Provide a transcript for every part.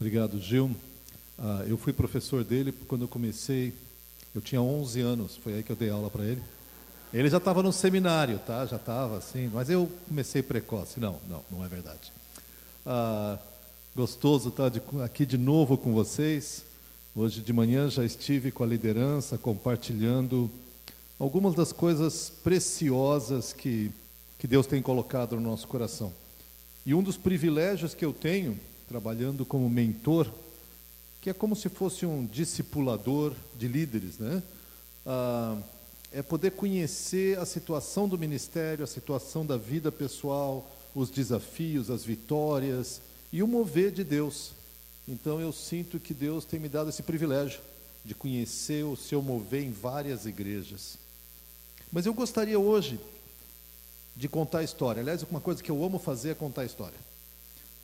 Obrigado, Gil. Ah, eu fui professor dele quando eu comecei, eu tinha 11 anos, foi aí que eu dei aula para ele. Ele já estava no seminário, tá? Já estava assim, mas eu comecei precoce. Não, não, não é verdade. Ah, gostoso estar de, aqui de novo com vocês. Hoje de manhã já estive com a liderança compartilhando algumas das coisas preciosas que, que Deus tem colocado no nosso coração. E um dos privilégios que eu tenho, trabalhando como mentor, que é como se fosse um discipulador de líderes, né? Ah, é poder conhecer a situação do ministério, a situação da vida pessoal, os desafios, as vitórias e o mover de Deus. Então eu sinto que Deus tem me dado esse privilégio de conhecer o seu mover em várias igrejas. Mas eu gostaria hoje de contar a história. Aliás, uma coisa que eu amo fazer é contar a história.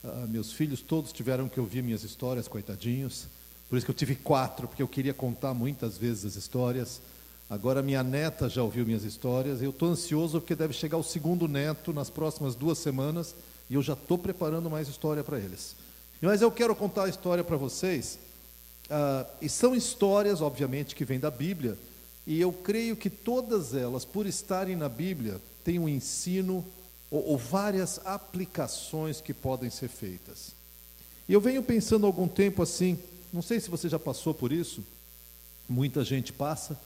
Ah, meus filhos todos tiveram que ouvir minhas histórias, coitadinhos. Por isso que eu tive quatro, porque eu queria contar muitas vezes as histórias. Agora minha neta já ouviu minhas histórias. Eu estou ansioso porque deve chegar o segundo neto nas próximas duas semanas e eu já estou preparando mais história para eles. Mas eu quero contar a história para vocês. Uh, e são histórias, obviamente, que vêm da Bíblia, e eu creio que todas elas, por estarem na Bíblia, têm um ensino ou, ou várias aplicações que podem ser feitas. E eu venho pensando algum tempo assim, não sei se você já passou por isso, muita gente passa,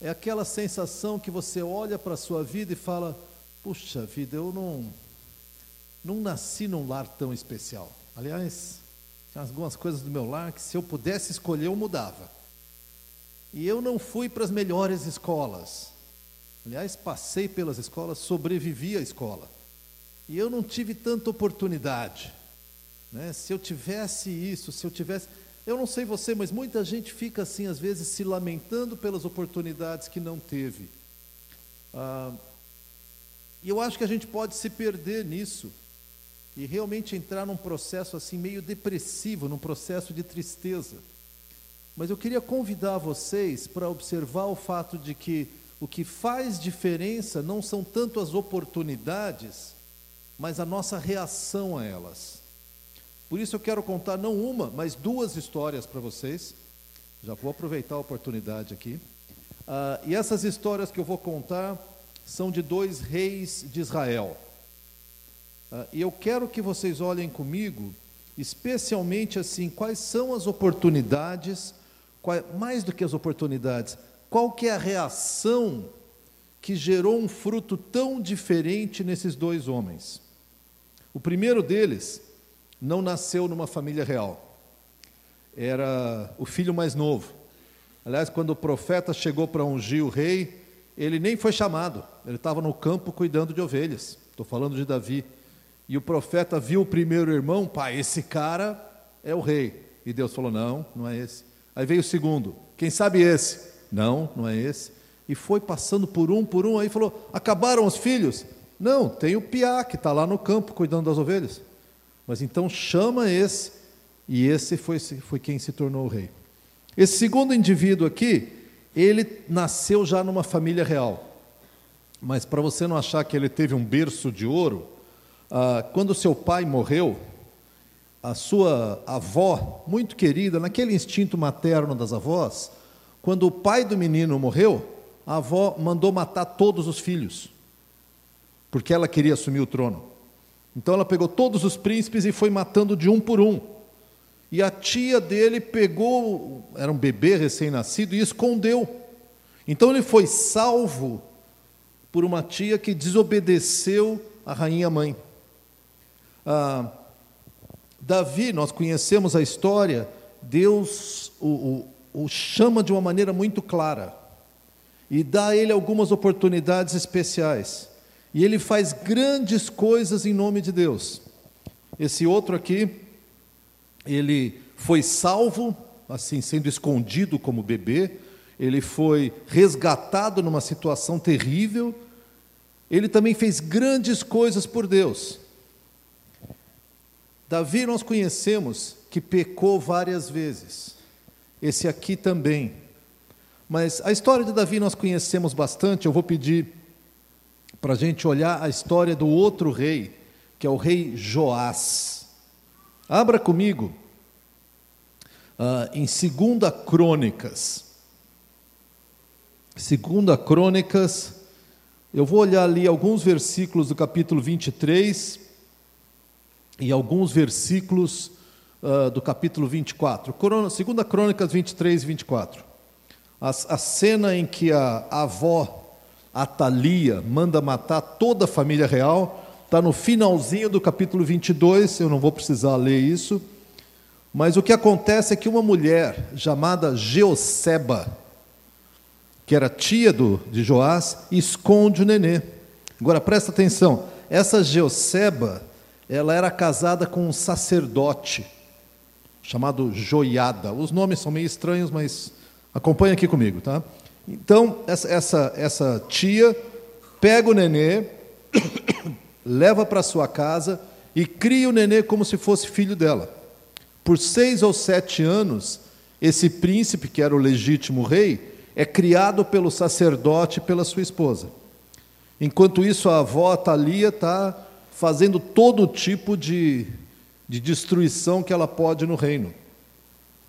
é aquela sensação que você olha para a sua vida e fala: puxa vida, eu não, não nasci num lar tão especial. Aliás, tem algumas coisas do meu lar que se eu pudesse escolher, eu mudava. E eu não fui para as melhores escolas. Aliás, passei pelas escolas, sobrevivi à escola. E eu não tive tanta oportunidade. Né? Se eu tivesse isso, se eu tivesse. Eu não sei você, mas muita gente fica assim, às vezes, se lamentando pelas oportunidades que não teve. Ah, e eu acho que a gente pode se perder nisso e realmente entrar num processo assim meio depressivo, num processo de tristeza. Mas eu queria convidar vocês para observar o fato de que o que faz diferença não são tanto as oportunidades, mas a nossa reação a elas. Por isso eu quero contar não uma, mas duas histórias para vocês. Já vou aproveitar a oportunidade aqui. Ah, e essas histórias que eu vou contar são de dois reis de Israel. Ah, e eu quero que vocês olhem comigo, especialmente assim, quais são as oportunidades, qual, mais do que as oportunidades, qual que é a reação que gerou um fruto tão diferente nesses dois homens. O primeiro deles não nasceu numa família real. Era o filho mais novo. Aliás, quando o profeta chegou para ungir o rei, ele nem foi chamado. Ele estava no campo cuidando de ovelhas. Estou falando de Davi. E o profeta viu o primeiro irmão, pai, esse cara é o rei. E Deus falou: não, não é esse. Aí veio o segundo, quem sabe esse? Não, não é esse. E foi passando por um, por um, aí falou: acabaram os filhos? Não, tem o piá que está lá no campo cuidando das ovelhas. Mas então chama esse, e esse foi, foi quem se tornou o rei. Esse segundo indivíduo aqui, ele nasceu já numa família real. Mas para você não achar que ele teve um berço de ouro, ah, quando seu pai morreu, a sua avó, muito querida, naquele instinto materno das avós, quando o pai do menino morreu, a avó mandou matar todos os filhos, porque ela queria assumir o trono. Então ela pegou todos os príncipes e foi matando de um por um. E a tia dele pegou, era um bebê recém-nascido, e escondeu. Então ele foi salvo por uma tia que desobedeceu a rainha mãe. Ah, Davi, nós conhecemos a história, Deus o, o, o chama de uma maneira muito clara e dá a ele algumas oportunidades especiais. E ele faz grandes coisas em nome de Deus. Esse outro aqui, ele foi salvo, assim, sendo escondido como bebê, ele foi resgatado numa situação terrível, ele também fez grandes coisas por Deus. Davi nós conhecemos que pecou várias vezes. Esse aqui também. Mas a história de Davi nós conhecemos bastante. Eu vou pedir para a gente olhar a história do outro rei, que é o rei Joás. Abra comigo uh, em 2 Crônicas. 2 Crônicas, eu vou olhar ali alguns versículos do capítulo 23 e alguns versículos uh, do capítulo 24. Corona, 2 Crônicas 23 e 24. A, a cena em que a, a avó Atalia manda matar toda a família real está no finalzinho do capítulo 22, eu não vou precisar ler isso. Mas o que acontece é que uma mulher chamada Geoseba, que era tia do, de Joás, esconde o nenê. Agora presta atenção, essa Geoseba, ela era casada com um sacerdote chamado Joiada. Os nomes são meio estranhos, mas acompanha aqui comigo, tá? Então, essa, essa, essa tia pega o nenê, leva para sua casa e cria o nenê como se fosse filho dela. Por seis ou sete anos, esse príncipe, que era o legítimo rei, é criado pelo sacerdote e pela sua esposa. Enquanto isso, a avó Thalia está fazendo todo tipo de, de destruição que ela pode no reino.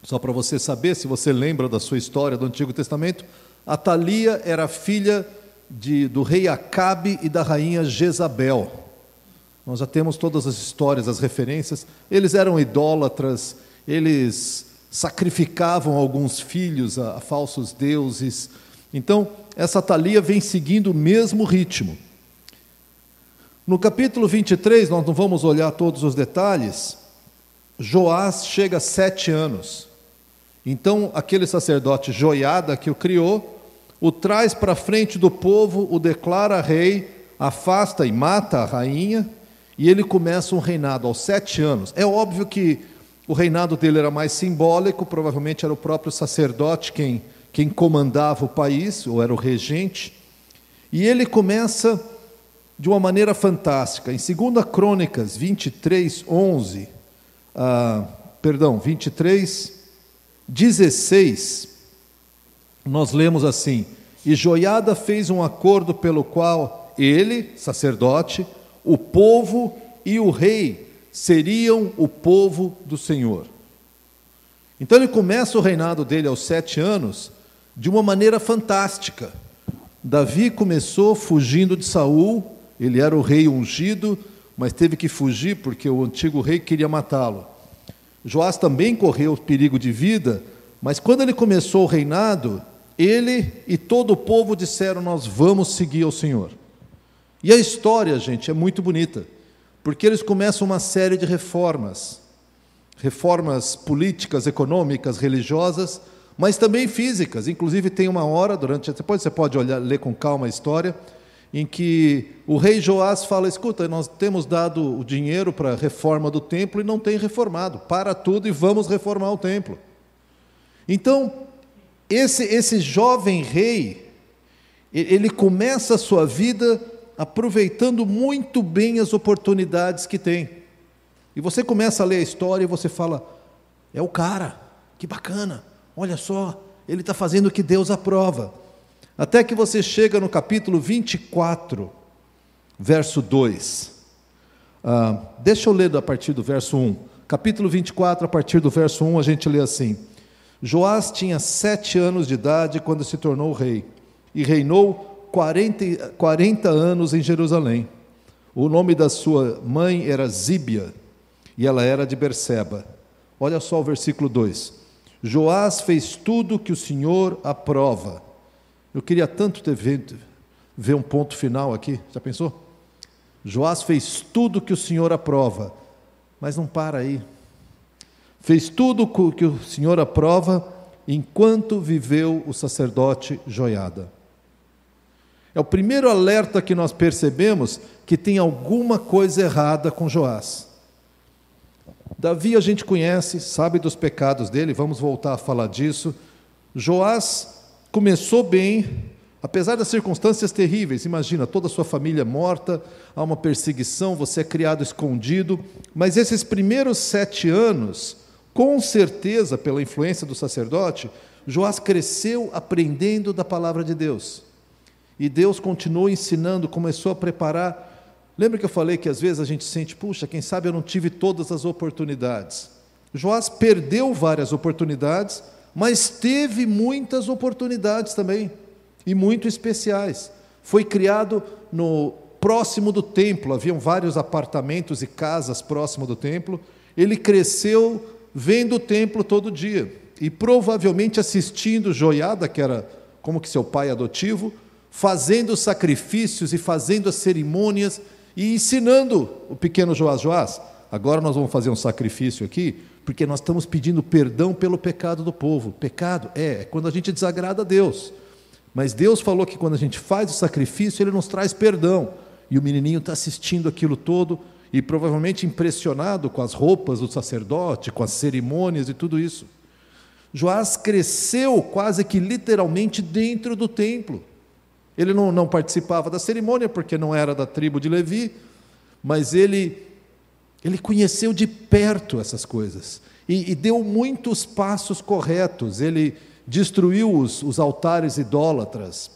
Só para você saber, se você lembra da sua história do Antigo Testamento, a Thalia era filha de, do rei Acabe e da rainha Jezabel. Nós já temos todas as histórias, as referências. Eles eram idólatras, eles sacrificavam alguns filhos a, a falsos deuses. Então, essa Thalia vem seguindo o mesmo ritmo. No capítulo 23, nós não vamos olhar todos os detalhes, Joás chega a sete anos. Então, aquele sacerdote Joiada que o criou, o traz para frente do povo, o declara rei, afasta e mata a rainha, e ele começa um reinado aos sete anos. É óbvio que o reinado dele era mais simbólico, provavelmente era o próprio sacerdote quem, quem comandava o país, ou era o regente. E ele começa de uma maneira fantástica. Em 2 Crônicas 23, 11, ah, perdão, 23, 16, nós lemos assim: E Joiada fez um acordo pelo qual ele, sacerdote, o povo e o rei seriam o povo do Senhor. Então ele começa o reinado dele aos sete anos de uma maneira fantástica. Davi começou fugindo de Saul, ele era o rei ungido, mas teve que fugir porque o antigo rei queria matá-lo. Joás também correu perigo de vida, mas quando ele começou o reinado, ele e todo o povo disseram: Nós vamos seguir ao Senhor. E a história, gente, é muito bonita, porque eles começam uma série de reformas reformas políticas, econômicas, religiosas, mas também físicas. Inclusive, tem uma hora, durante. Depois você pode olhar, ler com calma a história em que o rei Joás fala: escuta, nós temos dado o dinheiro para a reforma do templo e não tem reformado, para tudo e vamos reformar o templo. Então, esse, esse jovem rei, ele começa a sua vida aproveitando muito bem as oportunidades que tem. E você começa a ler a história e você fala: é o cara, que bacana, olha só, ele está fazendo o que Deus aprova. Até que você chega no capítulo 24, verso 2. Ah, deixa eu ler a partir do verso 1. Capítulo 24, a partir do verso 1, a gente lê assim: Joás tinha sete anos de idade quando se tornou rei, e reinou 40, 40 anos em Jerusalém. O nome da sua mãe era Zíbia, e ela era de Berseba. Olha só o versículo 2. Joás fez tudo que o Senhor aprova eu queria tanto ter vendo, ver um ponto final aqui, já pensou? Joás fez tudo que o Senhor aprova, mas não para aí. Fez tudo que o Senhor aprova enquanto viveu o sacerdote Joiada. É o primeiro alerta que nós percebemos que tem alguma coisa errada com Joás. Davi a gente conhece, sabe dos pecados dele, vamos voltar a falar disso. Joás começou bem, apesar das circunstâncias terríveis. Imagina, toda a sua família morta, há uma perseguição, você é criado escondido. Mas esses primeiros sete anos, com certeza, pela influência do sacerdote, Joás cresceu aprendendo da palavra de Deus. E Deus continuou ensinando, começou a preparar. Lembra que eu falei que às vezes a gente sente, puxa, quem sabe eu não tive todas as oportunidades. Joás perdeu várias oportunidades, mas teve muitas oportunidades também, e muito especiais. Foi criado no próximo do templo, haviam vários apartamentos e casas próximo do templo. Ele cresceu vendo o templo todo dia e provavelmente assistindo Joiada, que era como que seu pai adotivo, fazendo sacrifícios e fazendo as cerimônias e ensinando o pequeno Joás Joás. Agora nós vamos fazer um sacrifício aqui, porque nós estamos pedindo perdão pelo pecado do povo. Pecado é, é quando a gente desagrada a Deus. Mas Deus falou que quando a gente faz o sacrifício, Ele nos traz perdão. E o menininho está assistindo aquilo todo e provavelmente impressionado com as roupas do sacerdote, com as cerimônias e tudo isso. Joás cresceu quase que literalmente dentro do templo. Ele não, não participava da cerimônia porque não era da tribo de Levi, mas ele, ele conheceu de perto essas coisas e, e deu muitos passos corretos. Ele destruiu os, os altares idólatras,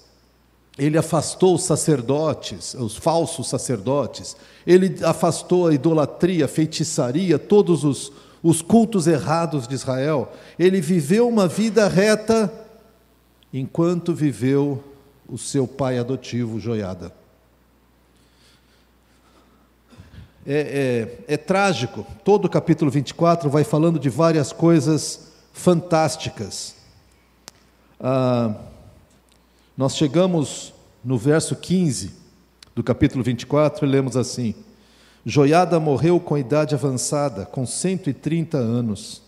ele afastou os sacerdotes, os falsos sacerdotes, ele afastou a idolatria, a feitiçaria, todos os, os cultos errados de Israel. Ele viveu uma vida reta enquanto viveu o seu pai adotivo, Joiada. É, é, é, trágico, todo o capítulo 24 vai falando de várias coisas fantásticas. Ah, nós chegamos no verso 15 do capítulo 24 e lemos assim: Joiada morreu com idade avançada, com 130 anos.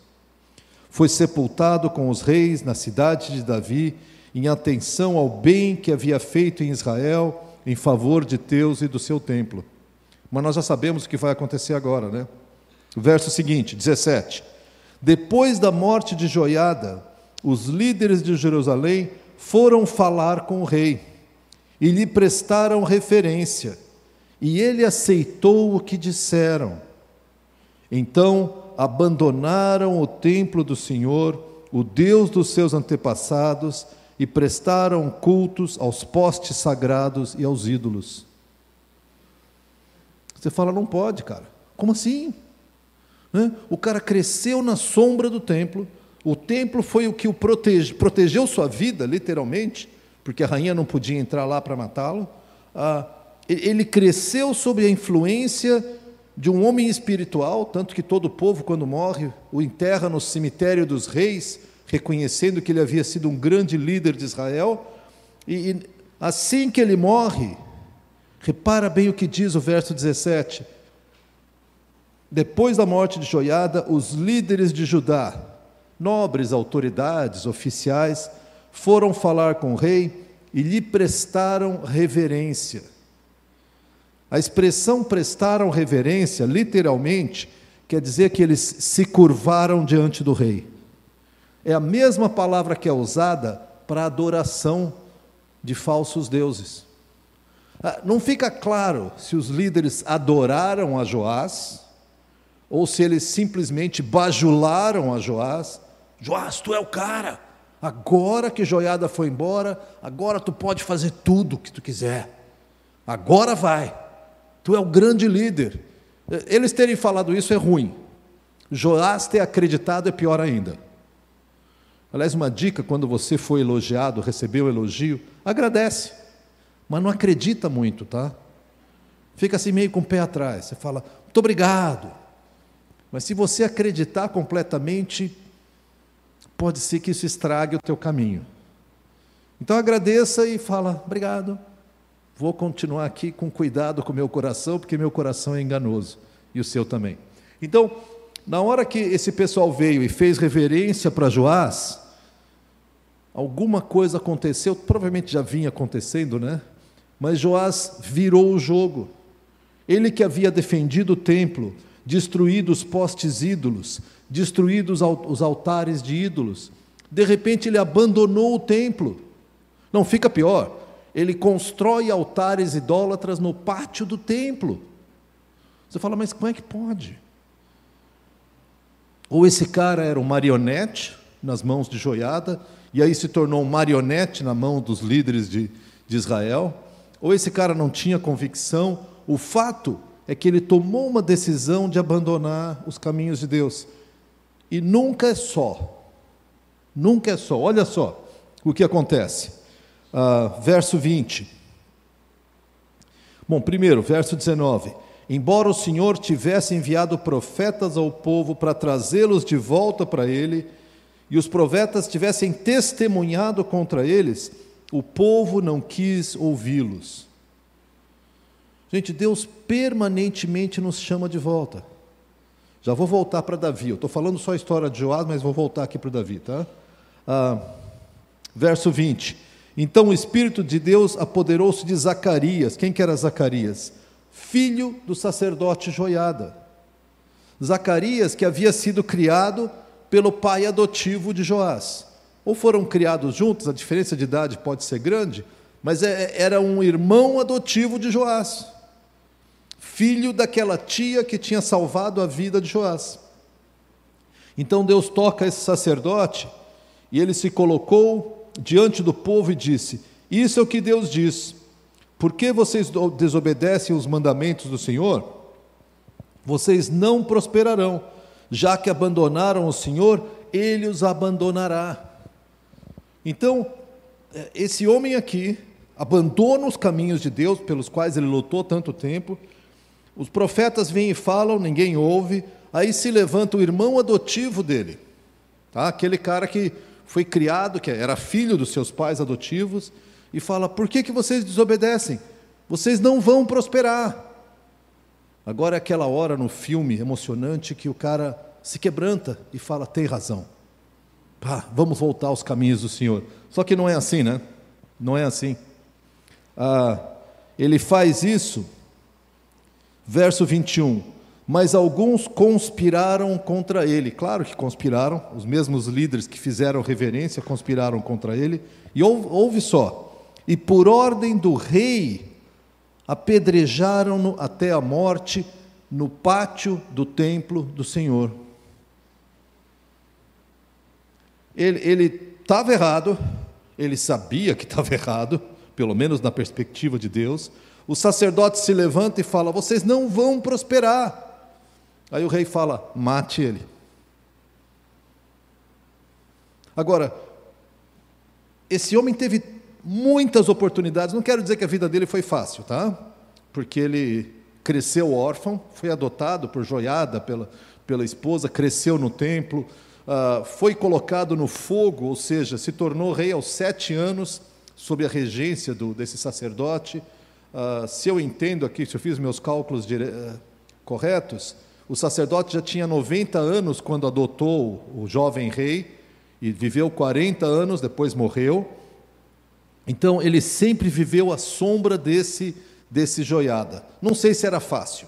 Foi sepultado com os reis na cidade de Davi, em atenção ao bem que havia feito em Israel em favor de Deus e do seu templo. Mas nós já sabemos o que vai acontecer agora, né? O verso seguinte, 17. Depois da morte de Joiada, os líderes de Jerusalém foram falar com o rei e lhe prestaram referência, e ele aceitou o que disseram. Então abandonaram o templo do Senhor, o Deus dos seus antepassados, e prestaram cultos aos postes sagrados e aos ídolos. Você fala, não pode, cara. Como assim? Né? O cara cresceu na sombra do templo, o templo foi o que o protege, protegeu sua vida, literalmente, porque a rainha não podia entrar lá para matá-lo. Ah, ele cresceu sob a influência de um homem espiritual, tanto que todo povo, quando morre, o enterra no cemitério dos reis, reconhecendo que ele havia sido um grande líder de Israel. E, e assim que ele morre, repara bem o que diz o verso 17. Depois da morte de Joiada, os líderes de Judá, nobres, autoridades, oficiais, foram falar com o rei e lhe prestaram reverência. A expressão prestaram reverência, literalmente, quer dizer que eles se curvaram diante do rei. É a mesma palavra que é usada para adoração de falsos deuses. Ah, não fica claro se os líderes adoraram a Joás ou se eles simplesmente bajularam a Joás. Joás, tu é o cara. Agora que Joiada foi embora, agora tu pode fazer tudo o que tu quiser. Agora vai. Tu é o grande líder. Eles terem falado isso é ruim. Joás ter acreditado é pior ainda. Aliás, uma dica: quando você foi elogiado, recebeu elogio, agradece, mas não acredita muito, tá? Fica assim meio com o pé atrás. Você fala, muito obrigado. Mas se você acreditar completamente, pode ser que isso estrague o teu caminho. Então agradeça e fala: obrigado. Vou continuar aqui com cuidado com meu coração, porque meu coração é enganoso e o seu também. Então, na hora que esse pessoal veio e fez reverência para Joás, alguma coisa aconteceu, provavelmente já vinha acontecendo, né? Mas Joás virou o jogo. Ele que havia defendido o templo, destruído os postes ídolos, destruídos os altares de ídolos. De repente ele abandonou o templo. Não, fica pior. Ele constrói altares idólatras no pátio do templo. Você fala, mas como é que pode? Ou esse cara era um marionete nas mãos de Joiada, e aí se tornou um marionete na mão dos líderes de, de Israel, ou esse cara não tinha convicção. O fato é que ele tomou uma decisão de abandonar os caminhos de Deus. E nunca é só. Nunca é só. Olha só o que acontece. Ah, verso 20. Bom, primeiro, verso 19. Embora o Senhor tivesse enviado profetas ao povo para trazê-los de volta para ele, e os profetas tivessem testemunhado contra eles, o povo não quis ouvi-los. Gente, Deus permanentemente nos chama de volta. Já vou voltar para Davi. Eu estou falando só a história de Joás, mas vou voltar aqui para Davi, tá? Ah, verso 20. Então o Espírito de Deus apoderou-se de Zacarias. Quem que era Zacarias? Filho do sacerdote Joiada. Zacarias, que havia sido criado pelo pai adotivo de Joás. Ou foram criados juntos, a diferença de idade pode ser grande, mas é, era um irmão adotivo de Joás filho daquela tia que tinha salvado a vida de Joás. Então Deus toca esse sacerdote e ele se colocou diante do povo e disse: Isso é o que Deus diz. Por que vocês desobedecem os mandamentos do Senhor? Vocês não prosperarão. Já que abandonaram o Senhor, ele os abandonará. Então, é, esse homem aqui abandona os caminhos de Deus pelos quais ele lutou tanto tempo os profetas vêm e falam, ninguém ouve. Aí se levanta o irmão adotivo dele, tá? aquele cara que foi criado, que era filho dos seus pais adotivos, e fala: Por que, que vocês desobedecem? Vocês não vão prosperar. Agora é aquela hora no filme emocionante que o cara se quebranta e fala: Tem razão. Pá, vamos voltar aos caminhos do Senhor. Só que não é assim, né? Não é assim. Ah, ele faz isso Verso 21. Mas alguns conspiraram contra ele. Claro que conspiraram, os mesmos líderes que fizeram reverência conspiraram contra ele. E ouve só: e por ordem do rei, apedrejaram-no até a morte no pátio do templo do Senhor. Ele estava errado, ele sabia que estava errado, pelo menos na perspectiva de Deus, o sacerdote se levanta e fala: Vocês não vão prosperar. Aí o rei fala: Mate ele. Agora, esse homem teve muitas oportunidades. Não quero dizer que a vida dele foi fácil, tá? Porque ele cresceu órfão, foi adotado por joiada pela, pela esposa, cresceu no templo, uh, foi colocado no fogo, ou seja, se tornou rei aos sete anos, sob a regência do, desse sacerdote. Uh, se eu entendo aqui, se eu fiz meus cálculos dire... uh, corretos, o sacerdote já tinha 90 anos quando adotou o jovem rei e viveu 40 anos, depois morreu. Então ele sempre viveu à sombra desse desse joiada. Não sei se era fácil,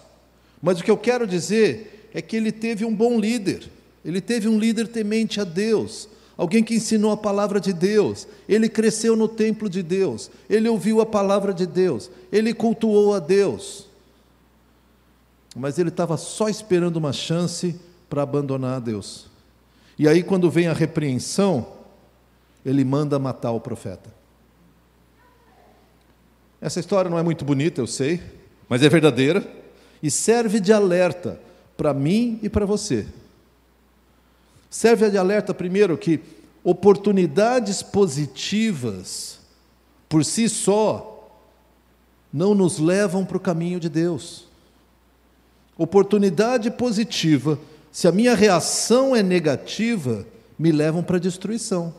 mas o que eu quero dizer é que ele teve um bom líder. Ele teve um líder temente a Deus, alguém que ensinou a palavra de Deus, ele cresceu no templo de Deus, ele ouviu a palavra de Deus, ele cultuou a Deus. Mas ele estava só esperando uma chance para abandonar a Deus. E aí, quando vem a repreensão, ele manda matar o profeta. Essa história não é muito bonita, eu sei, mas é verdadeira e serve de alerta para mim e para você. Serve de alerta, primeiro, que oportunidades positivas, por si só, não nos levam para o caminho de Deus. Oportunidade positiva, se a minha reação é negativa, me levam para a destruição.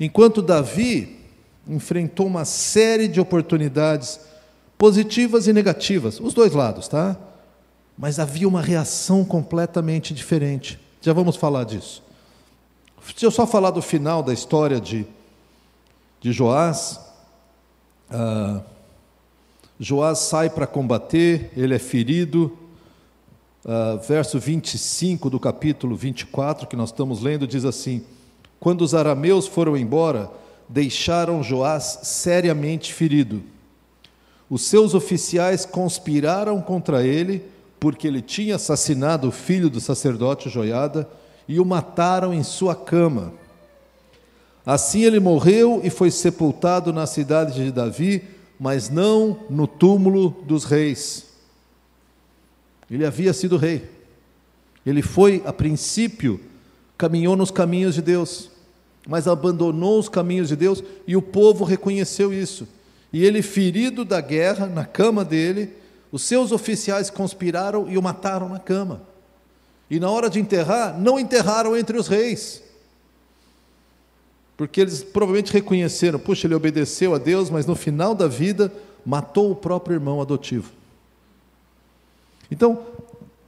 Enquanto Davi enfrentou uma série de oportunidades positivas e negativas, os dois lados, tá? Mas havia uma reação completamente diferente. Já vamos falar disso. Se eu só falar do final da história de, de Joás, ah, Joás sai para combater, ele é ferido. Ah, verso 25 do capítulo 24, que nós estamos lendo, diz assim: Quando os arameus foram embora, deixaram Joás seriamente ferido. Os seus oficiais conspiraram contra ele porque ele tinha assassinado o filho do sacerdote Joiada e o mataram em sua cama. Assim ele morreu e foi sepultado na cidade de Davi, mas não no túmulo dos reis. Ele havia sido rei. Ele foi, a princípio, caminhou nos caminhos de Deus, mas abandonou os caminhos de Deus e o povo reconheceu isso. E ele, ferido da guerra, na cama dele, os seus oficiais conspiraram e o mataram na cama. E na hora de enterrar, não enterraram entre os reis. Porque eles provavelmente reconheceram, puxa, ele obedeceu a Deus, mas no final da vida matou o próprio irmão adotivo. Então,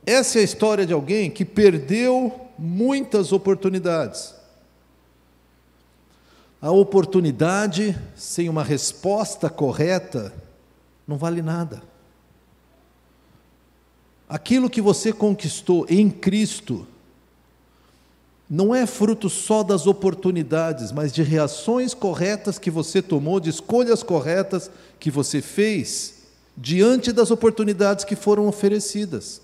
essa é a história de alguém que perdeu muitas oportunidades. A oportunidade sem uma resposta correta não vale nada. Aquilo que você conquistou em Cristo não é fruto só das oportunidades, mas de reações corretas que você tomou, de escolhas corretas que você fez diante das oportunidades que foram oferecidas.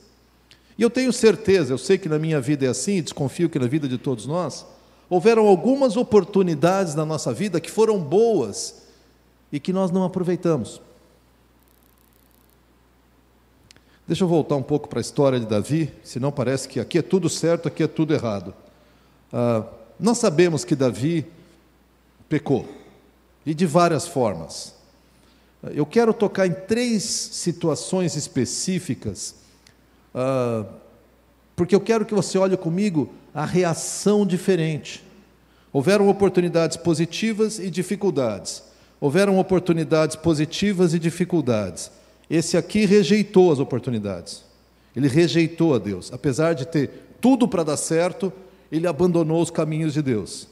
E eu tenho certeza, eu sei que na minha vida é assim, desconfio que na vida de todos nós, houveram algumas oportunidades na nossa vida que foram boas e que nós não aproveitamos. Deixa eu voltar um pouco para a história de Davi, senão parece que aqui é tudo certo, aqui é tudo errado. Ah, nós sabemos que Davi pecou, e de várias formas. Eu quero tocar em três situações específicas, ah, porque eu quero que você olhe comigo a reação diferente. Houveram oportunidades positivas e dificuldades. Houveram oportunidades positivas e dificuldades. Esse aqui rejeitou as oportunidades. Ele rejeitou a Deus. Apesar de ter tudo para dar certo, ele abandonou os caminhos de Deus.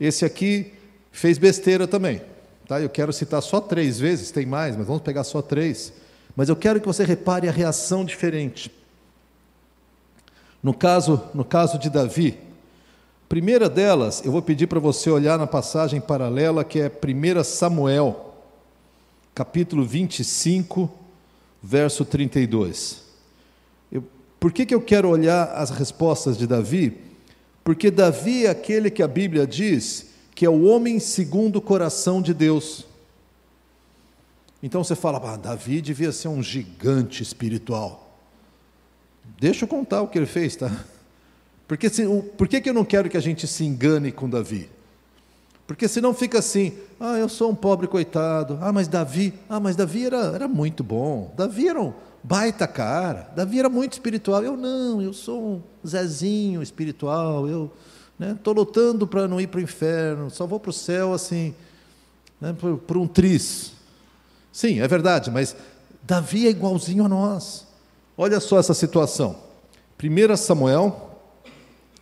Esse aqui fez besteira também. Tá? Eu quero citar só três vezes, tem mais, mas vamos pegar só três. Mas eu quero que você repare a reação diferente. No caso, no caso de Davi, primeira delas, eu vou pedir para você olhar na passagem paralela que é 1 Samuel capítulo 25, verso 32. Eu, por que, que eu quero olhar as respostas de Davi? Porque Davi é aquele que a Bíblia diz que é o homem segundo o coração de Deus. Então você fala, ah, Davi devia ser um gigante espiritual. Deixa eu contar o que ele fez, tá? Porque se, por que, que eu não quero que a gente se engane com Davi? Porque senão fica assim, ah, eu sou um pobre coitado, ah, mas Davi, ah, mas Davi era, era muito bom, Davi era um baita cara, Davi era muito espiritual, eu não, eu sou um Zezinho espiritual, eu estou né, lutando para não ir para o inferno, só vou para o céu assim, né, por, por um tris. Sim, é verdade, mas Davi é igualzinho a nós. Olha só essa situação. 1 Samuel,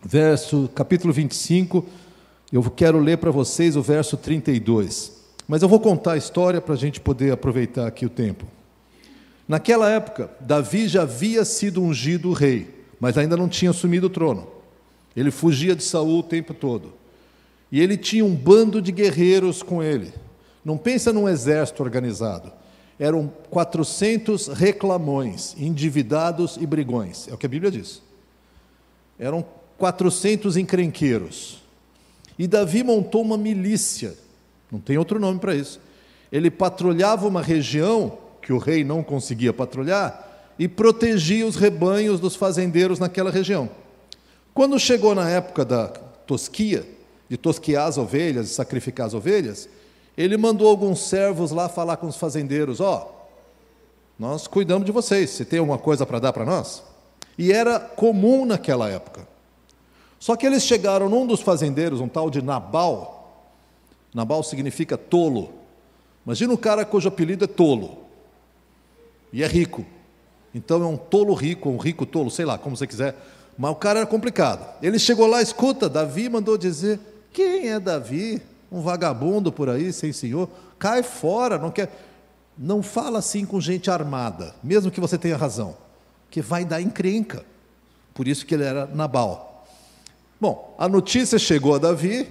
verso, capítulo 25, eu quero ler para vocês o verso 32. Mas eu vou contar a história para a gente poder aproveitar aqui o tempo. Naquela época, Davi já havia sido ungido rei, mas ainda não tinha assumido o trono. Ele fugia de Saul o tempo todo. E ele tinha um bando de guerreiros com ele. Não pensa num exército organizado. Eram 400 reclamões, endividados e brigões. É o que a Bíblia diz. Eram 400 encrenqueiros. E Davi montou uma milícia, não tem outro nome para isso. Ele patrulhava uma região que o rei não conseguia patrulhar e protegia os rebanhos dos fazendeiros naquela região. Quando chegou na época da tosquia, de tosquiar as ovelhas e sacrificar as ovelhas, ele mandou alguns servos lá falar com os fazendeiros: Ó, oh, nós cuidamos de vocês, você tem alguma coisa para dar para nós? E era comum naquela época. Só que eles chegaram num dos fazendeiros, um tal de Nabal. Nabal significa tolo. Imagina um cara cujo apelido é tolo. E é rico. Então é um tolo rico, um rico tolo, sei lá, como você quiser. Mas o cara era complicado. Ele chegou lá, escuta, Davi mandou dizer: quem é Davi? Um vagabundo por aí, sem senhor? Cai fora, não quer. Não fala assim com gente armada, mesmo que você tenha razão, que vai dar encrenca. Por isso que ele era Nabal. Bom, a notícia chegou a Davi,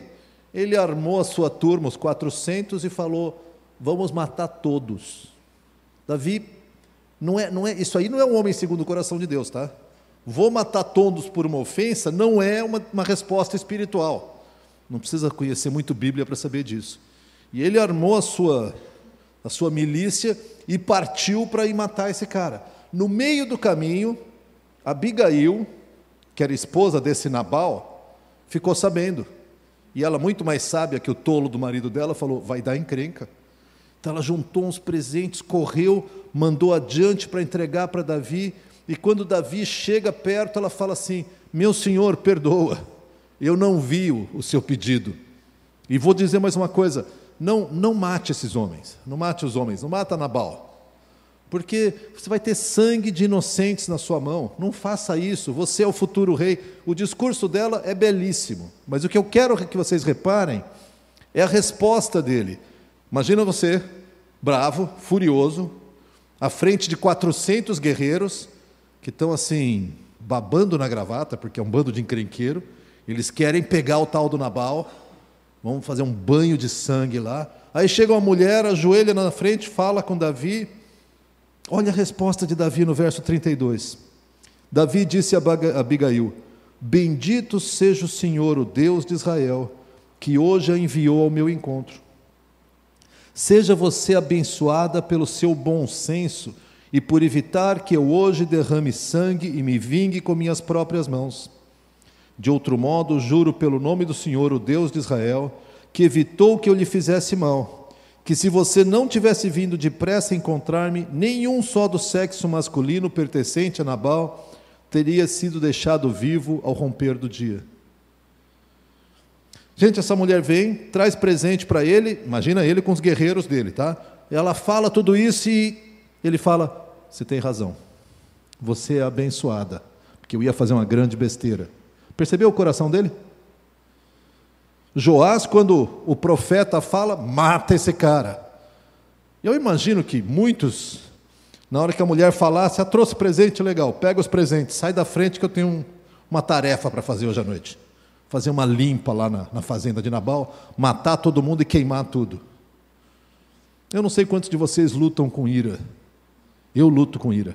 ele armou a sua turma, os 400, e falou: Vamos matar todos. Davi, não é, não é, isso aí não é um homem segundo o coração de Deus, tá? Vou matar todos por uma ofensa não é uma, uma resposta espiritual. Não precisa conhecer muito Bíblia para saber disso. E ele armou a sua, a sua milícia e partiu para ir matar esse cara. No meio do caminho, Abigail, que era esposa desse Nabal, ficou sabendo. E ela, muito mais sábia que o tolo do marido dela, falou: vai dar encrenca. Então ela juntou uns presentes, correu, mandou adiante para entregar para Davi. E quando Davi chega perto, ela fala assim: Meu senhor, perdoa, eu não vi o seu pedido. E vou dizer mais uma coisa: não, não mate esses homens, não mate os homens, não mata Nabal porque você vai ter sangue de inocentes na sua mão. Não faça isso, você é o futuro rei. O discurso dela é belíssimo, mas o que eu quero que vocês reparem é a resposta dele. Imagina você, bravo, furioso, à frente de 400 guerreiros que estão assim, babando na gravata, porque é um bando de encrenqueiro. Eles querem pegar o tal do Nabal, vamos fazer um banho de sangue lá. Aí chega uma mulher, ajoelha na frente, fala com Davi Olha a resposta de Davi no verso 32. Davi disse a Abigail: Bendito seja o Senhor, o Deus de Israel, que hoje a enviou ao meu encontro. Seja você abençoada pelo seu bom senso e por evitar que eu hoje derrame sangue e me vingue com minhas próprias mãos. De outro modo, juro pelo nome do Senhor, o Deus de Israel, que evitou que eu lhe fizesse mal que se você não tivesse vindo depressa encontrar-me, nenhum só do sexo masculino pertencente a Nabal teria sido deixado vivo ao romper do dia. Gente, essa mulher vem, traz presente para ele, imagina ele com os guerreiros dele, tá? Ela fala tudo isso e ele fala: Você tem razão, você é abençoada, porque eu ia fazer uma grande besteira. Percebeu o coração dele? Joás, quando o profeta fala, mata esse cara. Eu imagino que muitos, na hora que a mulher falasse, ah, trouxe presente legal, pega os presentes, sai da frente que eu tenho um, uma tarefa para fazer hoje à noite. Fazer uma limpa lá na, na fazenda de Nabal, matar todo mundo e queimar tudo. Eu não sei quantos de vocês lutam com ira. Eu luto com ira.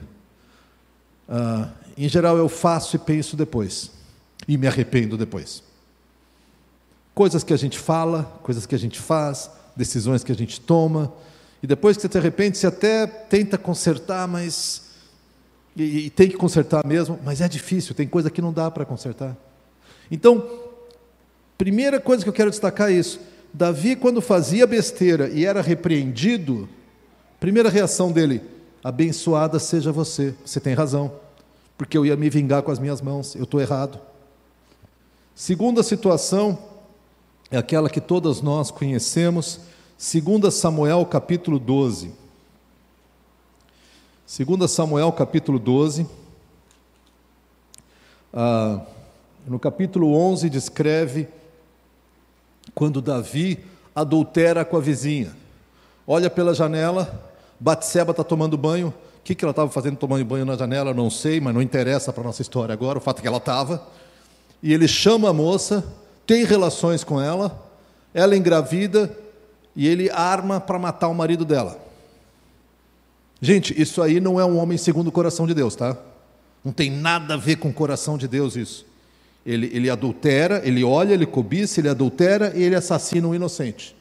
Ah, em geral, eu faço e penso depois. E me arrependo depois. Coisas que a gente fala, coisas que a gente faz, decisões que a gente toma, e depois que você se você até tenta consertar, mas. E, e tem que consertar mesmo, mas é difícil, tem coisa que não dá para consertar. Então, primeira coisa que eu quero destacar é isso. Davi, quando fazia besteira e era repreendido, primeira reação dele: abençoada seja você, você tem razão, porque eu ia me vingar com as minhas mãos, eu estou errado. Segunda situação, é aquela que todas nós conhecemos, 2 Samuel capítulo 12. 2 Samuel capítulo 12. Ah, no capítulo 11 descreve quando Davi adultera com a vizinha. Olha pela janela, Batseba está tomando banho. O que, que ela estava fazendo tomando banho na janela? Não sei, mas não interessa para a nossa história agora, o fato é que ela estava. E ele chama a moça, tem relações com ela, ela engravida e ele arma para matar o marido dela. Gente, isso aí não é um homem segundo o coração de Deus, tá? Não tem nada a ver com o coração de Deus isso. Ele, ele adultera, ele olha, ele cobiça, ele adultera e ele assassina um inocente.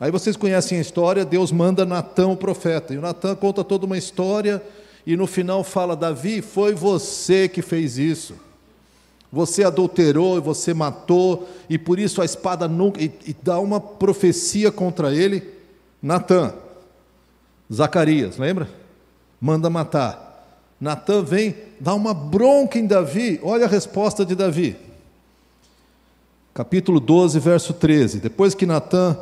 Aí vocês conhecem a história, Deus manda Natã o profeta, e o Natã conta toda uma história, e no final fala: Davi, foi você que fez isso. Você adulterou você matou, e por isso a espada nunca. E, e dá uma profecia contra ele, Natã. Zacarias, lembra? Manda matar. Natã vem, dá uma bronca em Davi. Olha a resposta de Davi. Capítulo 12, verso 13. Depois que Natã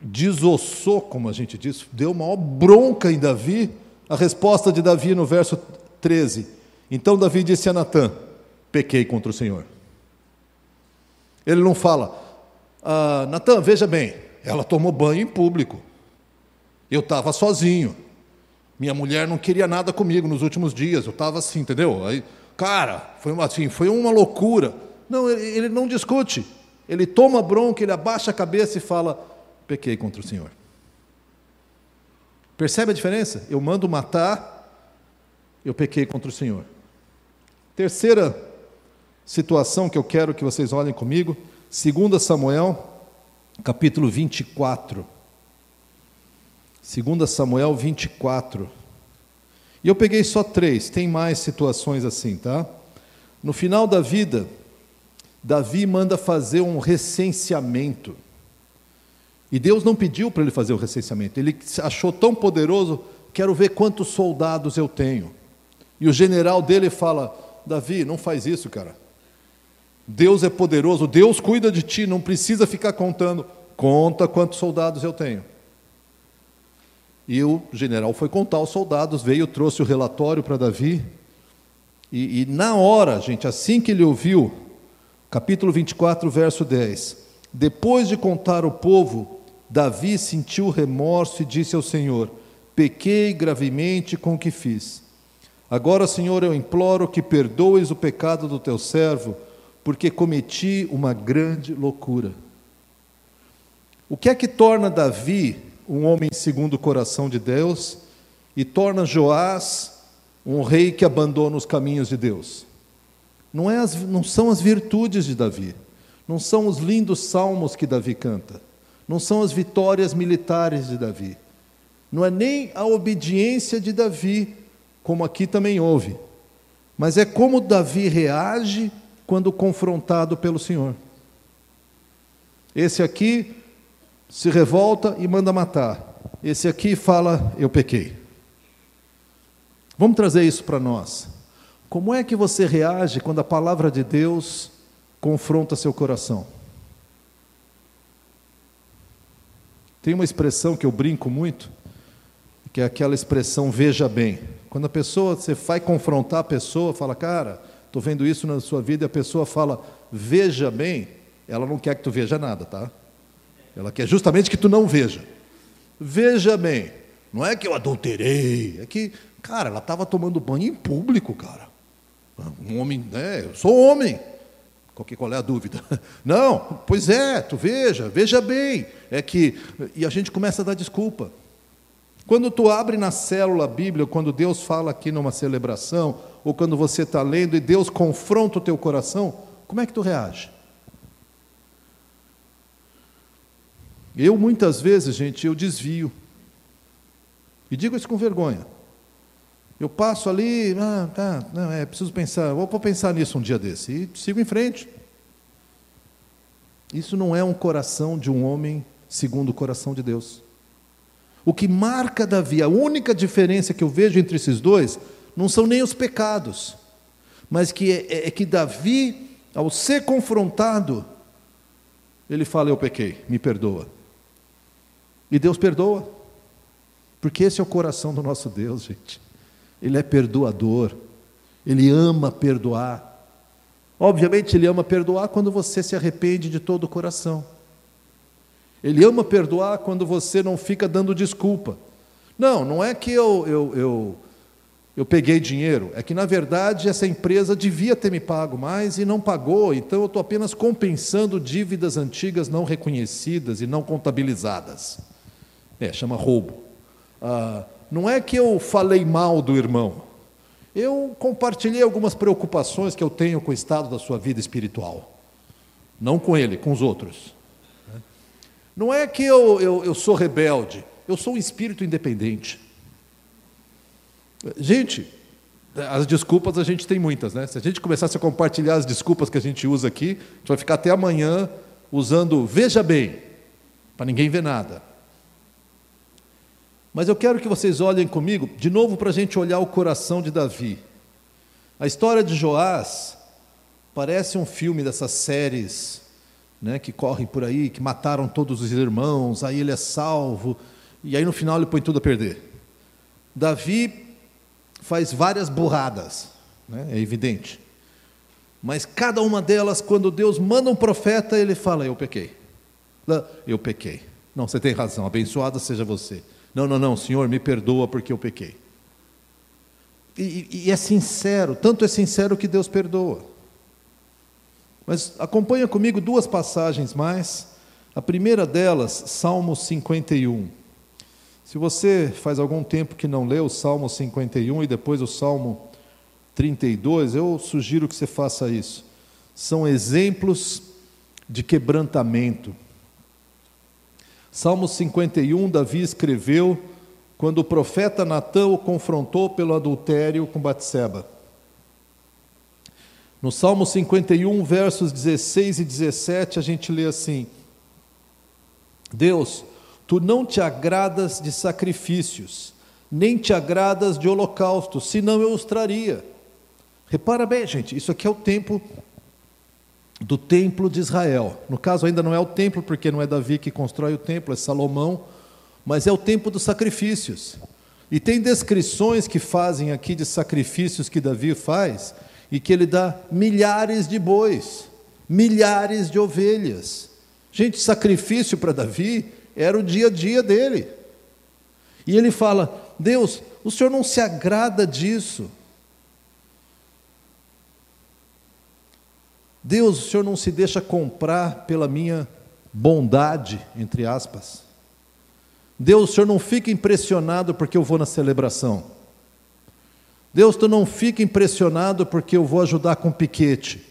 desossou, como a gente diz, deu uma bronca em Davi, a resposta de Davi no verso 13 então Davi disse a Natã: pequei contra o Senhor. Ele não fala, ah, Natan, veja bem, ela tomou banho em público. Eu estava sozinho. Minha mulher não queria nada comigo nos últimos dias. Eu estava assim, entendeu? Aí, cara, foi uma, assim, foi uma loucura. Não, ele, ele não discute. Ele toma bronca, ele abaixa a cabeça e fala: pequei contra o Senhor. Percebe a diferença? Eu mando matar, eu pequei contra o Senhor. Terceira situação que eu quero que vocês olhem comigo, 2 Samuel, capítulo 24. 2 Samuel 24. E eu peguei só três, tem mais situações assim, tá? No final da vida, Davi manda fazer um recenseamento. E Deus não pediu para ele fazer o recenseamento, ele achou tão poderoso, quero ver quantos soldados eu tenho. E o general dele fala: Davi, não faz isso, cara. Deus é poderoso, Deus cuida de ti, não precisa ficar contando. Conta quantos soldados eu tenho. E o general foi contar os soldados, veio, trouxe o relatório para Davi. E, e, na hora, gente, assim que ele ouviu, capítulo 24, verso 10: Depois de contar o povo, Davi sentiu remorso e disse ao Senhor: Pequei gravemente com o que fiz. Agora, Senhor, eu imploro que perdoes o pecado do teu servo, porque cometi uma grande loucura. O que é que torna Davi um homem segundo o coração de Deus, e torna Joás um rei que abandona os caminhos de Deus. Não, é as, não são as virtudes de Davi, não são os lindos salmos que Davi canta, não são as vitórias militares de Davi, não é nem a obediência de Davi, como aqui também houve, mas é como Davi reage quando confrontado pelo Senhor. Esse aqui se revolta e manda matar. Esse aqui fala: Eu pequei. Vamos trazer isso para nós. Como é que você reage quando a palavra de Deus confronta seu coração? Tem uma expressão que eu brinco muito, que é aquela expressão veja bem. Quando a pessoa, você vai confrontar a pessoa, fala, cara, estou vendo isso na sua vida, e a pessoa fala, veja bem, ela não quer que tu veja nada, tá? Ela quer justamente que tu não veja. Veja bem, não é que eu adulterei, é que, cara, ela estava tomando banho em público, cara. Um homem, né? Eu sou homem. Qual é a dúvida? Não, pois é, tu veja, veja bem. É que. E a gente começa a dar desculpa. Quando tu abre na célula a Bíblia, quando Deus fala aqui numa celebração, ou quando você está lendo e Deus confronta o teu coração, como é que tu reage? Eu, muitas vezes, gente, eu desvio. E digo isso com vergonha. Eu passo ali, ah, tá, não, é, preciso pensar, vou pensar nisso um dia desse. E sigo em frente. Isso não é um coração de um homem segundo o coração de Deus. O que marca Davi, a única diferença que eu vejo entre esses dois, não são nem os pecados, mas que é, é, é que Davi, ao ser confrontado, ele fala: Eu pequei, me perdoa. E Deus perdoa. Porque esse é o coração do nosso Deus, gente. Ele é perdoador. Ele ama perdoar. Obviamente, Ele ama perdoar quando você se arrepende de todo o coração. Ele ama perdoar quando você não fica dando desculpa. Não, não é que eu, eu, eu, eu peguei dinheiro, é que na verdade essa empresa devia ter me pago mais e não pagou, então eu estou apenas compensando dívidas antigas não reconhecidas e não contabilizadas. É, chama roubo. Ah, não é que eu falei mal do irmão. Eu compartilhei algumas preocupações que eu tenho com o estado da sua vida espiritual. Não com ele, com os outros. Não é que eu, eu, eu sou rebelde. Eu sou um espírito independente. Gente, as desculpas a gente tem muitas, né? Se a gente começasse a compartilhar as desculpas que a gente usa aqui, a gente vai ficar até amanhã usando veja bem, para ninguém ver nada. Mas eu quero que vocês olhem comigo, de novo, para a gente olhar o coração de Davi. A história de Joás parece um filme dessas séries né, que correm por aí, que mataram todos os irmãos, aí ele é salvo, e aí no final ele põe tudo a perder. Davi faz várias burradas, né, é evidente. Mas cada uma delas, quando Deus manda um profeta, ele fala: Eu pequei. Eu pequei. Não, você tem razão, abençoada seja você. Não, não, não, Senhor, me perdoa porque eu pequei. E, e, é sincero, tanto é sincero que Deus perdoa. Mas acompanha comigo duas passagens mais. A primeira delas, Salmo 51. Se você faz algum tempo que não leu o Salmo 51 e depois o Salmo 32, eu sugiro que você faça isso. São exemplos de quebrantamento. Salmo 51, Davi escreveu quando o profeta Natã o confrontou pelo adultério com Batseba. No Salmo 51, versos 16 e 17, a gente lê assim: Deus, tu não te agradas de sacrifícios, nem te agradas de holocaustos, senão eu os traria. Repara bem, gente, isso aqui é o tempo do templo de Israel. No caso, ainda não é o templo, porque não é Davi que constrói o templo, é Salomão, mas é o tempo dos sacrifícios. E tem descrições que fazem aqui de sacrifícios que Davi faz, e que ele dá milhares de bois, milhares de ovelhas. Gente, sacrifício para Davi era o dia a dia dele. E ele fala: Deus, o Senhor não se agrada disso. Deus, o Senhor não se deixa comprar pela minha bondade, entre aspas. Deus, o Senhor não fica impressionado porque eu vou na celebração. Deus, tu não fica impressionado porque eu vou ajudar com piquete.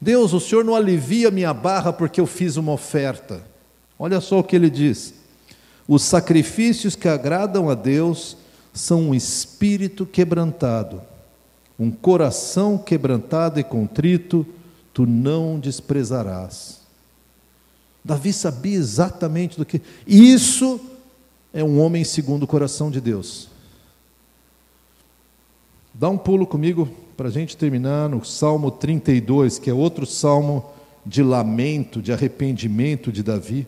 Deus, o Senhor não alivia minha barra porque eu fiz uma oferta. Olha só o que ele diz: os sacrifícios que agradam a Deus são um espírito quebrantado, um coração quebrantado e contrito, tu não desprezarás. Davi sabia exatamente do que. Isso é um homem segundo o coração de Deus. Dá um pulo comigo para a gente terminar no Salmo 32, que é outro salmo de lamento, de arrependimento de Davi.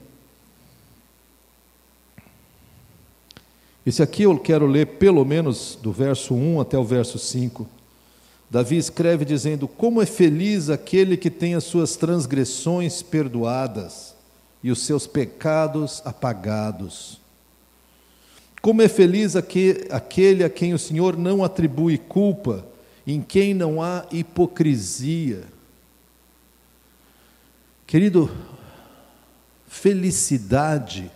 Esse aqui eu quero ler pelo menos do verso 1 até o verso 5. Davi escreve dizendo: Como é feliz aquele que tem as suas transgressões perdoadas e os seus pecados apagados. Como é feliz aquele a quem o Senhor não atribui culpa, em quem não há hipocrisia. Querido, felicidade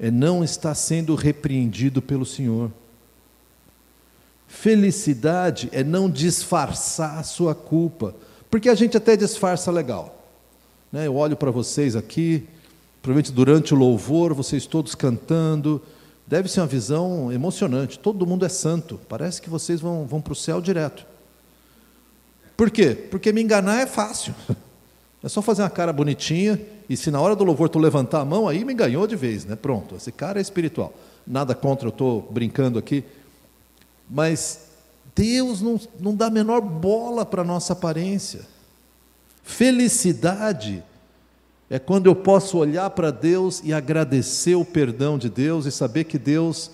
é não estar sendo repreendido pelo Senhor. Felicidade é não disfarçar a sua culpa, porque a gente até disfarça legal. Né? Eu olho para vocês aqui, provavelmente durante o louvor, vocês todos cantando, Deve ser uma visão emocionante. Todo mundo é santo. Parece que vocês vão, vão para o céu direto. Por quê? Porque me enganar é fácil. É só fazer uma cara bonitinha e se na hora do louvor tu levantar a mão, aí me ganhou de vez, né? Pronto, esse cara é espiritual. Nada contra, eu estou brincando aqui. Mas Deus não, não dá a menor bola para a nossa aparência. Felicidade é quando eu posso olhar para Deus e agradecer o perdão de Deus e saber que Deus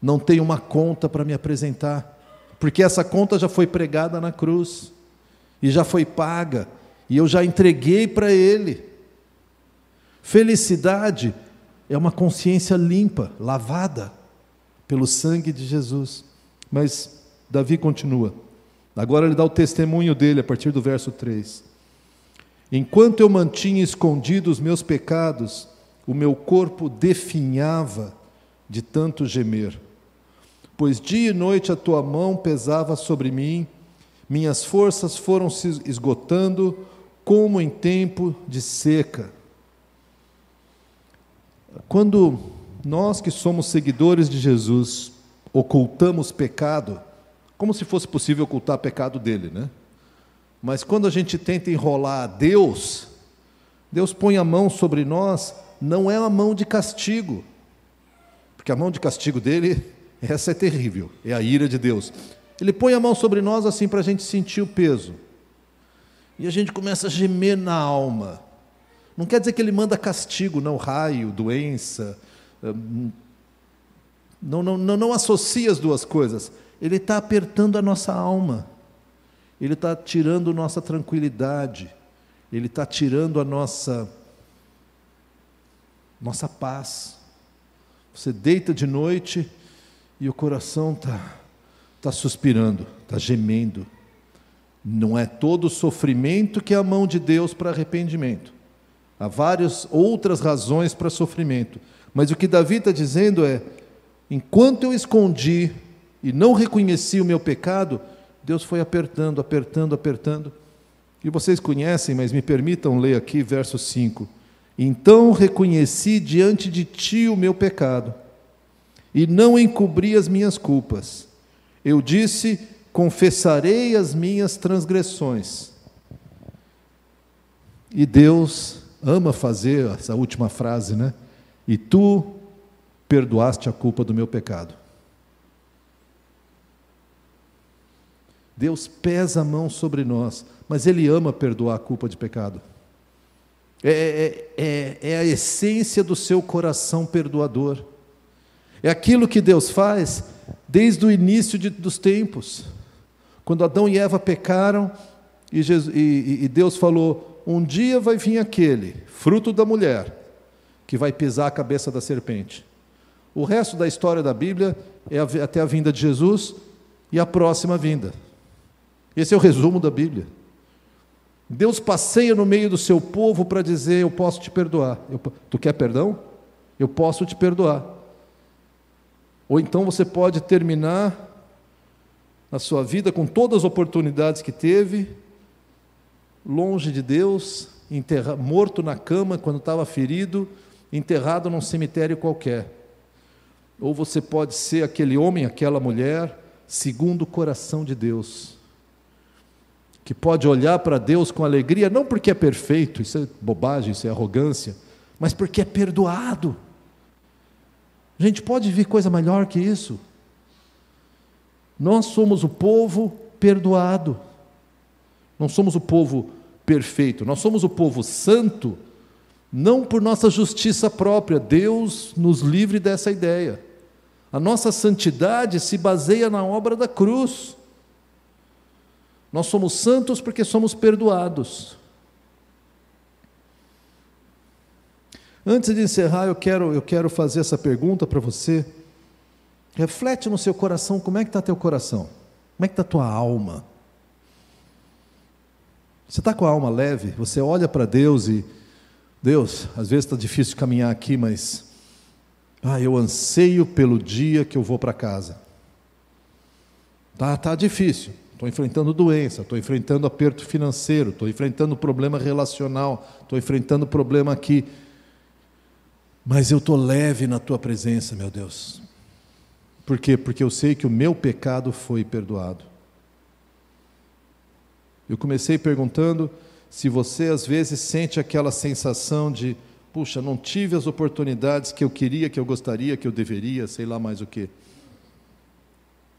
não tem uma conta para me apresentar, porque essa conta já foi pregada na cruz e já foi paga e eu já entreguei para Ele. Felicidade é uma consciência limpa, lavada pelo sangue de Jesus. Mas Davi continua. Agora ele dá o testemunho dele a partir do verso 3. Enquanto eu mantinha escondidos os meus pecados, o meu corpo definhava de tanto gemer. Pois dia e noite a tua mão pesava sobre mim, minhas forças foram se esgotando como em tempo de seca. Quando nós que somos seguidores de Jesus ocultamos pecado, como se fosse possível ocultar pecado dele, né? Mas quando a gente tenta enrolar Deus, Deus põe a mão sobre nós, não é uma mão de castigo, porque a mão de castigo dele, essa é terrível, é a ira de Deus. Ele põe a mão sobre nós assim para a gente sentir o peso. E a gente começa a gemer na alma. Não quer dizer que ele manda castigo, não, raio, doença. Hum, não, não, não, não associa as duas coisas. Ele está apertando a nossa alma. Ele está tirando nossa tranquilidade, Ele está tirando a nossa, nossa paz. Você deita de noite e o coração está tá suspirando, está gemendo. Não é todo sofrimento que é a mão de Deus para arrependimento. Há várias outras razões para sofrimento. Mas o que Davi está dizendo é: enquanto eu escondi e não reconheci o meu pecado, Deus foi apertando, apertando, apertando. E vocês conhecem, mas me permitam ler aqui verso 5. Então reconheci diante de ti o meu pecado e não encobri as minhas culpas. Eu disse: confessarei as minhas transgressões. E Deus ama fazer essa última frase, né? E tu perdoaste a culpa do meu pecado. Deus pesa a mão sobre nós, mas Ele ama perdoar a culpa de pecado. É, é, é, é a essência do seu coração perdoador. É aquilo que Deus faz desde o início de, dos tempos. Quando Adão e Eva pecaram, e, Jesus, e, e Deus falou: Um dia vai vir aquele, fruto da mulher, que vai pisar a cabeça da serpente. O resto da história da Bíblia é até a vinda de Jesus e a próxima vinda. Esse é o resumo da Bíblia. Deus passeia no meio do seu povo para dizer: Eu posso te perdoar. Eu, tu quer perdão? Eu posso te perdoar. Ou então você pode terminar a sua vida com todas as oportunidades que teve, longe de Deus, enterra, morto na cama quando estava ferido, enterrado num cemitério qualquer. Ou você pode ser aquele homem, aquela mulher, segundo o coração de Deus que pode olhar para Deus com alegria, não porque é perfeito, isso é bobagem, isso é arrogância, mas porque é perdoado. Gente pode vir coisa melhor que isso. Nós somos o povo perdoado. Não somos o povo perfeito, nós somos o povo santo, não por nossa justiça própria. Deus nos livre dessa ideia. A nossa santidade se baseia na obra da cruz. Nós somos santos porque somos perdoados. Antes de encerrar, eu quero, eu quero fazer essa pergunta para você. Reflete no seu coração, como é que está teu coração? Como é que está tua alma? Você está com a alma leve? Você olha para Deus e, Deus, às vezes está difícil caminhar aqui, mas, ah, eu anseio pelo dia que eu vou para casa. Tá, tá difícil estou enfrentando doença, estou enfrentando aperto financeiro, estou enfrentando problema relacional, estou enfrentando problema aqui. Mas eu estou leve na tua presença, meu Deus. Por quê? Porque eu sei que o meu pecado foi perdoado. Eu comecei perguntando se você às vezes sente aquela sensação de, puxa, não tive as oportunidades que eu queria, que eu gostaria, que eu deveria, sei lá mais o que.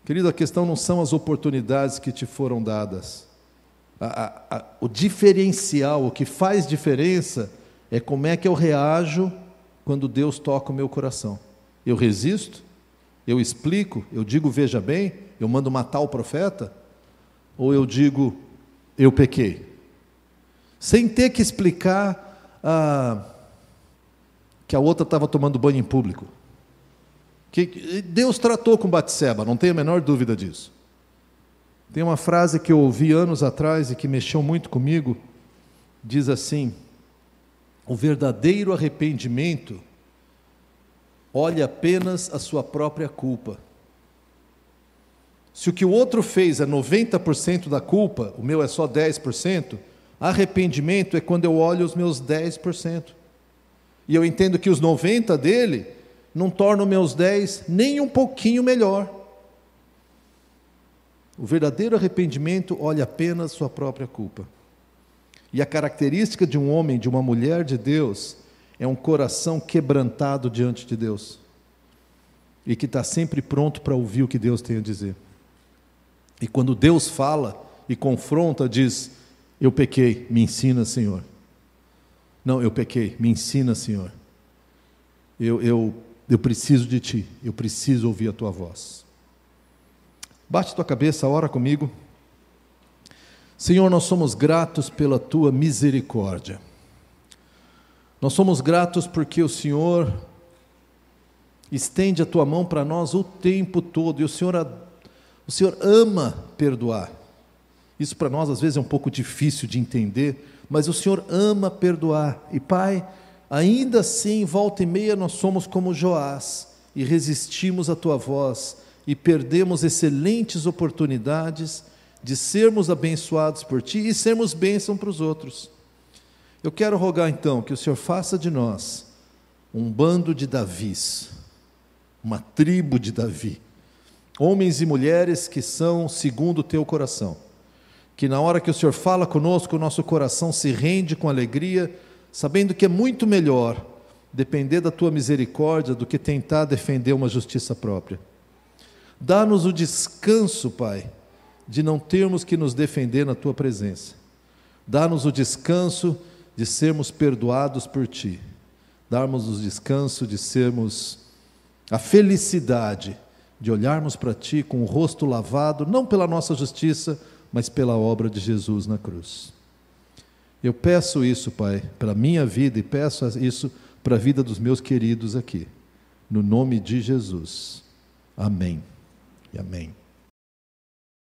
Querido, a questão não são as oportunidades que te foram dadas. A, a, a, o diferencial, o que faz diferença, é como é que eu reajo quando Deus toca o meu coração. Eu resisto? Eu explico? Eu digo, veja bem? Eu mando matar o profeta? Ou eu digo, eu pequei? Sem ter que explicar ah, que a outra estava tomando banho em público que Deus tratou com Batseba, não tenho a menor dúvida disso. Tem uma frase que eu ouvi anos atrás e que mexeu muito comigo, diz assim: o verdadeiro arrependimento olha apenas a sua própria culpa. Se o que o outro fez é 90% da culpa, o meu é só 10%, arrependimento é quando eu olho os meus 10%. E eu entendo que os 90% dele não torna os meus dez nem um pouquinho melhor. O verdadeiro arrependimento olha apenas sua própria culpa. E a característica de um homem, de uma mulher de Deus, é um coração quebrantado diante de Deus e que está sempre pronto para ouvir o que Deus tem a dizer. E quando Deus fala e confronta, diz: Eu pequei, me ensina, Senhor. Não, eu pequei, me ensina, Senhor. Eu, eu eu preciso de ti, eu preciso ouvir a tua voz. Bate tua cabeça, ora comigo. Senhor, nós somos gratos pela tua misericórdia. Nós somos gratos porque o Senhor estende a tua mão para nós o tempo todo e o Senhor, o Senhor ama perdoar. Isso para nós às vezes é um pouco difícil de entender, mas o Senhor ama perdoar. E Pai, Ainda assim, volta e meia, nós somos como Joás e resistimos à tua voz e perdemos excelentes oportunidades de sermos abençoados por ti e sermos bênção para os outros. Eu quero rogar então que o Senhor faça de nós um bando de Davis, uma tribo de Davi, homens e mulheres que são segundo o teu coração. Que na hora que o Senhor fala conosco, o nosso coração se rende com alegria, sabendo que é muito melhor depender da tua misericórdia do que tentar defender uma justiça própria. Dá-nos o descanso, Pai, de não termos que nos defender na tua presença. Dá-nos o descanso de sermos perdoados por ti. Dá-nos o descanso de sermos a felicidade de olharmos para ti com o rosto lavado, não pela nossa justiça, mas pela obra de Jesus na cruz. Eu peço isso, Pai, para a minha vida e peço isso para a vida dos meus queridos aqui. No nome de Jesus. Amém e amém.